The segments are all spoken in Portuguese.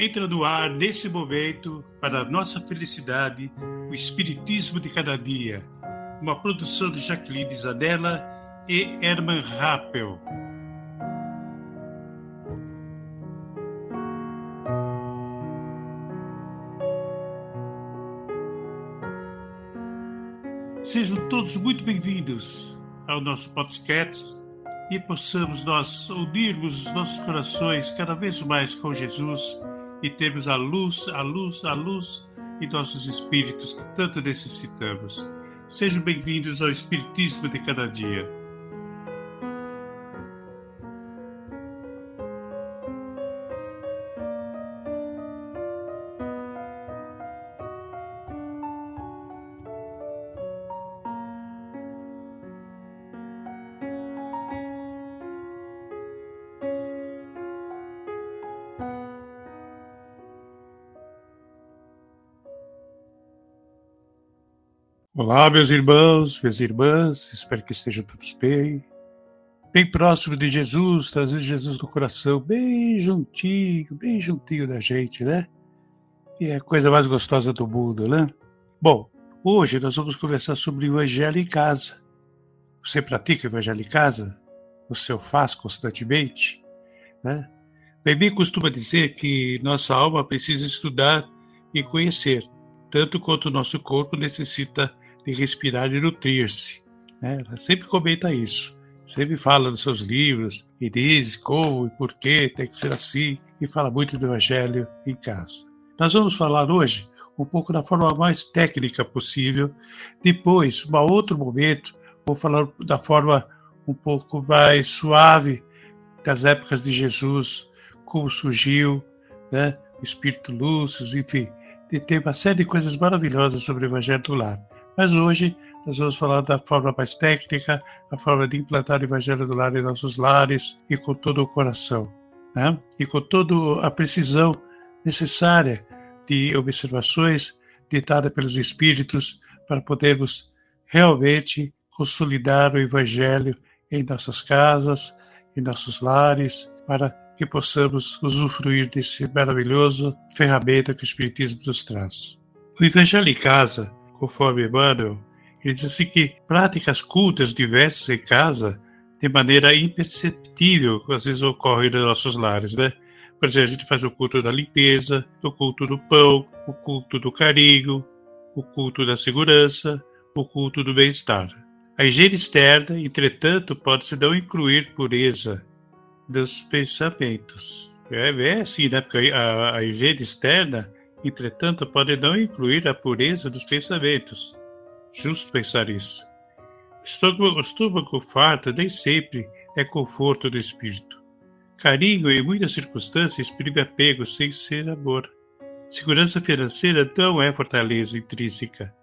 Entra no ar, nesse momento, para nossa felicidade, o Espiritismo de Cada Dia, uma produção de Jacqueline Zanella e Herman Rappel. Sejam todos muito bem-vindos ao nosso podcast e possamos nós unirmos os nossos corações cada vez mais com Jesus e termos a luz, a luz, a luz em nossos espíritos que tanto necessitamos. Sejam bem-vindos ao Espiritismo de cada dia. Olá, meus irmãos, minhas irmãs, espero que estejam todos bem. Bem próximo de Jesus, trazer Jesus no coração, bem juntinho, bem juntinho da gente, né? E é a coisa mais gostosa do mundo, né? Bom, hoje nós vamos conversar sobre o Evangelho em casa. Você pratica o Evangelho em casa? Você o faz constantemente? Né? Bem, costuma dizer que nossa alma precisa estudar e conhecer, tanto quanto o nosso corpo necessita de respirar e nutrir-se. Né? Ela sempre comenta isso, sempre fala nos seus livros e diz como e por que tem que ser assim e fala muito do Evangelho em casa. Nós vamos falar hoje um pouco da forma mais técnica possível. Depois, um outro momento, vou falar da forma um pouco mais suave das épocas de Jesus, como surgiu, né? Espírito Lúcio, enfim, tem uma série de coisas maravilhosas sobre o Evangelho do Lar. Mas hoje nós vamos falar da forma mais técnica, a forma de implantar o Evangelho do Lar em nossos lares e com todo o coração, né? e com toda a precisão necessária de observações ditadas pelos Espíritos para podermos realmente consolidar o Evangelho em nossas casas, em nossos lares, para que possamos usufruir desse maravilhoso ferramenta que o Espiritismo nos traz. O Evangelho em casa conforme Emmanuel, ele diz assim que práticas cultas diversas em casa, de maneira imperceptível, às vezes ocorrem nos nossos lares, né? Por exemplo, a gente faz o culto da limpeza, o culto do pão, o culto do carinho, o culto da segurança, o culto do bem-estar. A higiene externa, entretanto, pode-se não incluir pureza dos pensamentos. É, é assim, né? Porque a, a higiene externa Entretanto, pode não incluir a pureza dos pensamentos. Justo pensar isso. O estômago farto nem sempre é conforto do espírito. Carinho, em muitas circunstâncias, exprime apego sem ser amor. Segurança financeira não é fortaleza intrínseca.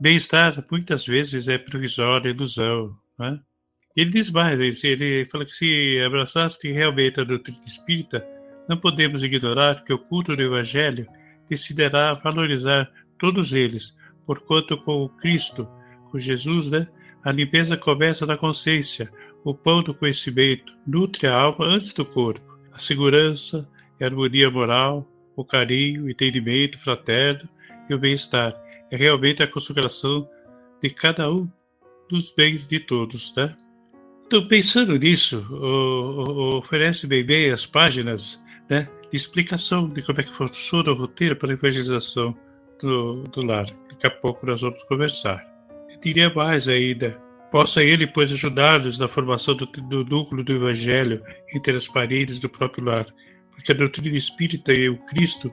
Bem-estar, muitas vezes, é provisória, ilusão. Né? Ele diz mais, ele fala que se abraçasse realmente a doutrina espírita, não podemos ignorar que o culto do Evangelho decidirá valorizar todos eles, porquanto com o Cristo, com Jesus, né, a limpeza começa na consciência, o pão do conhecimento nutre a alma antes do corpo, a segurança e a harmonia moral, o carinho, o entendimento fraterno e o bem-estar. É realmente a consagração de cada um dos bens de todos, né? Então, pensando nisso, oferece bem bem as páginas né, explicação de como é que funciona o roteiro para a evangelização do, do lar. Daqui a pouco nós vamos conversar. Eu diria mais ainda, possa ele, pois, ajudar-nos na formação do, do núcleo do Evangelho entre as paredes do próprio lar, porque a doutrina espírita e o Cristo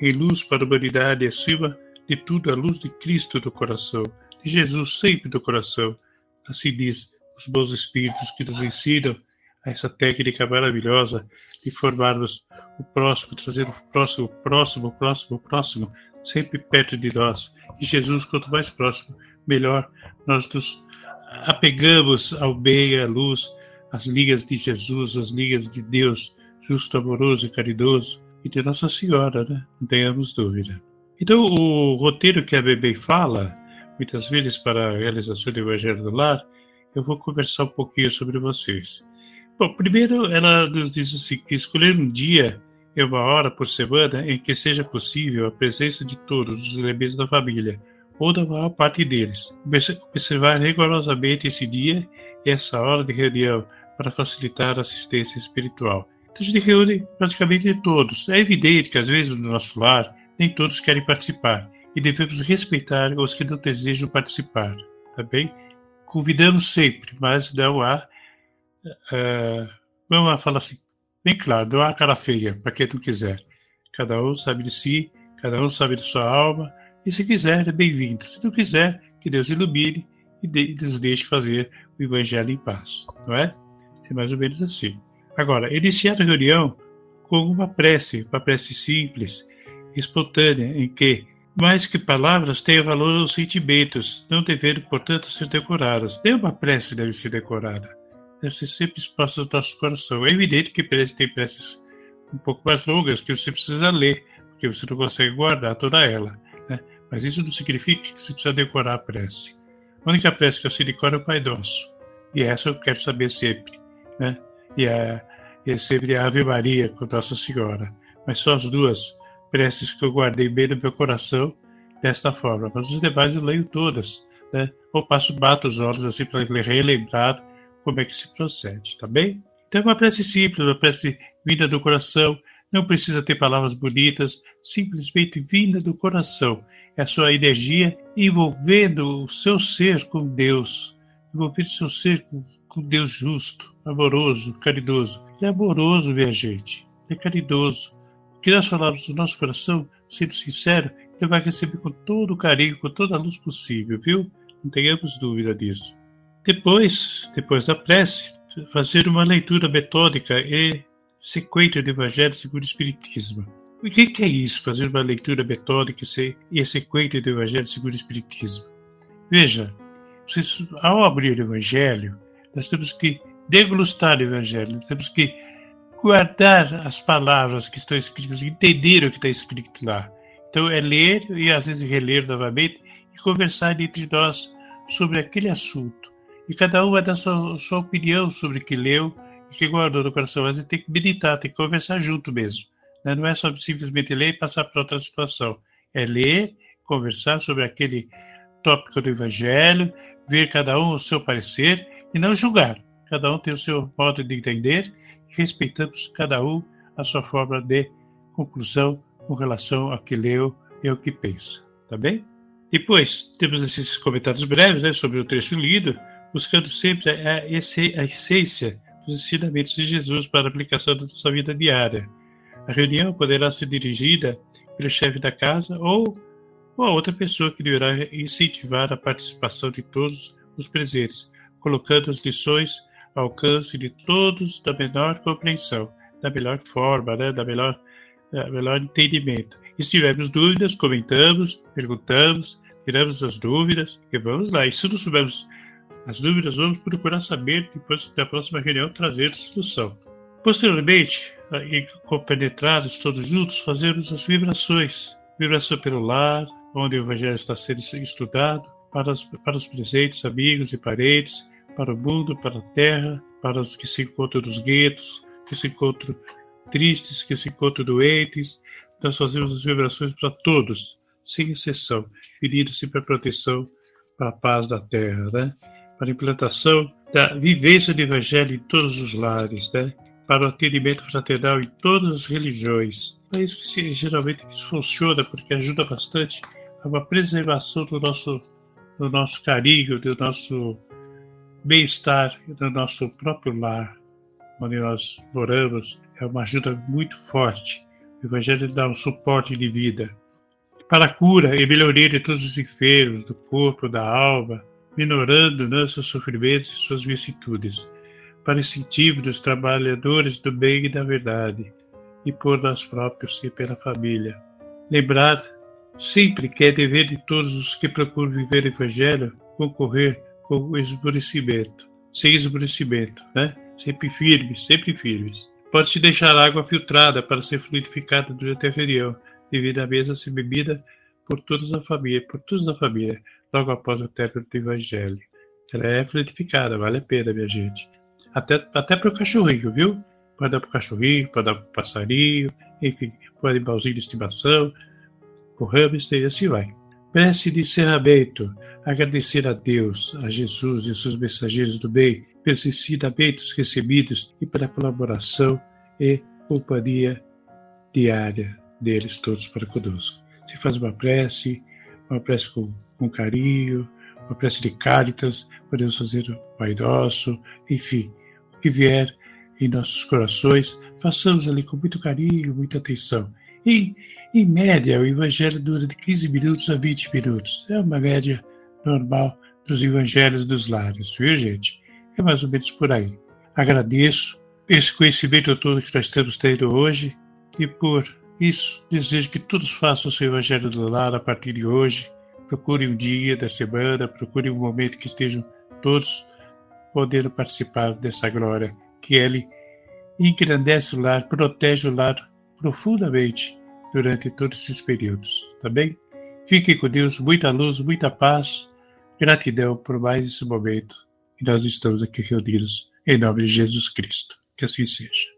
em luz para a humanidade acima de tudo a luz de Cristo do coração, de Jesus sempre do coração. Assim diz os bons espíritos que nos ensinam essa técnica maravilhosa de formarmos o próximo, trazer o próximo, próximo, próximo, próximo, sempre perto de nós. E Jesus, quanto mais próximo, melhor nós nos apegamos ao bem, à luz, às ligas de Jesus, às ligas de Deus, justo, amoroso e caridoso, e de Nossa Senhora, né? Não tenhamos dúvida. Então, o roteiro que a Bebê fala, muitas vezes para a realização do Evangelho do Lar, eu vou conversar um pouquinho sobre vocês. Bom, primeiro ela nos diz assim, que escolher um dia é uma hora por semana em que seja possível a presença de todos os elementos da família, ou da maior parte deles. Observar rigorosamente esse dia e essa hora de reunião para facilitar a assistência espiritual. Então, a gente reúne praticamente todos. É evidente que, às vezes, no nosso lar, nem todos querem participar e devemos respeitar os que não desejam participar, tá bem? Convidamos sempre, mas não há. Vamos falar assim, bem claro, não há cara feia para quem não quiser. Cada um sabe de si, cada um sabe de sua alma, e se quiser, é bem-vindo. Se não quiser, que Deus ilumine e nos deixe fazer o Evangelho em paz, não é? É mais ou menos assim. Agora, iniciar a reunião com uma prece, uma prece simples, espontânea, em que, mais que palavras, tenha valor os sentimentos, não devendo, portanto, ser decoradas. Nem uma prece deve ser decorada. Exposta no nosso coração. É evidente que tem preces um pouco mais longas que você precisa ler, porque você não consegue guardar toda ela. Né? Mas isso não significa que você precisa decorar a prece. A única prece que eu sei decorar é o Pai Nosso. E essa eu quero saber sempre. Né? E, a, e é sempre a Ave Maria com Nossa Senhora. Mas são as duas preces que eu guardei bem no meu coração desta forma. Mas os demais eu leio todas. Né? Ou passo, bato os olhos assim para relembrar como é que se procede, tá bem? Então é uma prece simples, uma prece vinda do coração, não precisa ter palavras bonitas, simplesmente vinda do coração. É a sua energia envolvendo o seu ser com Deus, envolvendo o seu ser com, com Deus justo, amoroso, caridoso. Ele é amoroso, minha gente, ele é caridoso. O que nós falamos do nosso coração, sendo sincero, ele vai receber com todo o carinho, com toda a luz possível, viu? Não tenhamos dúvida disso. Depois, depois da prece, fazer uma leitura metódica e sequência do Evangelho segundo o Espiritismo. O que é isso, fazer uma leitura metódica e sequência do Evangelho segundo o Espiritismo? Veja, ao abrir o Evangelho, nós temos que degustar o Evangelho, temos que guardar as palavras que estão escritas, entender o que está escrito lá. Então, é ler e às vezes reler novamente e conversar entre nós sobre aquele assunto. E cada um vai dar sua, sua opinião sobre o que leu e que guardou no coração, mas tem que meditar, tem que conversar junto mesmo. Né? Não é só simplesmente ler e passar para outra situação. É ler, conversar sobre aquele tópico do Evangelho, ver cada um o seu parecer e não julgar. Cada um tem o seu modo de entender e respeitamos cada um a sua forma de conclusão com relação ao que leu e ao que pensa. Tá bem? Depois, temos esses comentários breves né, sobre o trecho lido, buscando sempre a, a essência dos ensinamentos de Jesus para a aplicação da sua vida diária. A reunião poderá ser dirigida pelo chefe da casa ou, ou a outra pessoa que deverá incentivar a participação de todos os presentes, colocando as lições ao alcance de todos da menor compreensão, da melhor forma, né, da melhor, da melhor entendimento. E se tivermos dúvidas, comentamos, perguntamos, tiramos as dúvidas e vamos lá. E se não soubermos as dúvidas, vamos procurar saber, depois da próxima reunião, trazer solução. Posteriormente, e compenetrados todos juntos, fazemos as vibrações. Vibração pelo lar, onde o Evangelho está sendo estudado, para os, para os presentes, amigos e parentes, para o mundo, para a terra, para os que se encontram nos guetos, que se encontram tristes, que se encontram doentes. Nós fazemos as vibrações para todos, sem exceção, pedindo sempre a proteção para a paz da terra, né? Para a implantação da vivência do Evangelho em todos os lares, né? para o atendimento fraternal em todas as religiões. É isso que se, geralmente funciona, porque ajuda bastante a uma preservação do nosso, do nosso carinho, do nosso bem-estar, do nosso próprio lar, onde nós moramos. É uma ajuda muito forte. O Evangelho dá um suporte de vida para a cura e melhoria de todos os enfermos, do corpo, da alma, minorando nossos sofrimentos e suas vicissitudes, para incentivo dos trabalhadores do bem e da verdade, e por nós próprios e pela família. Lembrar sempre que é dever de todos os que procuram viver o Evangelho concorrer com o esmorecimento, sem esmorecimento, né? sempre firmes, sempre firmes. Pode-se deixar água filtrada para ser fluidificada durante a reunião, à mesa ser bebida por toda a família, por todos da família, logo após o término do Evangelho. Ela é frutificada, vale a pena, minha gente. Até, até para o cachorrinho, viu? Pode dar para o cachorrinho, pode dar para o passarinho, enfim, por animalzinho de estimação, com hamster e assim vai. Prece de encerramento. Agradecer a Deus, a Jesus e seus mensageiros do bem pelos ensinamentos recebidos e pela colaboração e companhia diária deles todos para conosco. Se faz uma prece, uma prece com, com carinho, uma prece de cáritas, podemos fazer o Pai Nosso, enfim, o que vier em nossos corações, façamos ali com muito carinho, muita atenção. E, em média, o Evangelho dura de 15 minutos a 20 minutos. É uma média normal dos Evangelhos dos lares, viu, gente? É mais ou menos por aí. Agradeço esse conhecimento todo que nós estamos tendo hoje e por isso desejo que todos façam o seu Evangelho do lar a partir de hoje. Procurem um dia da semana, procurem um momento que estejam todos podendo participar dessa glória que Ele engrandece o lar, protege o lar profundamente durante todos esses períodos, tá bem? Fiquem com Deus, muita luz, muita paz, gratidão por mais esse momento. E nós estamos aqui reunidos em nome de Jesus Cristo. Que assim seja.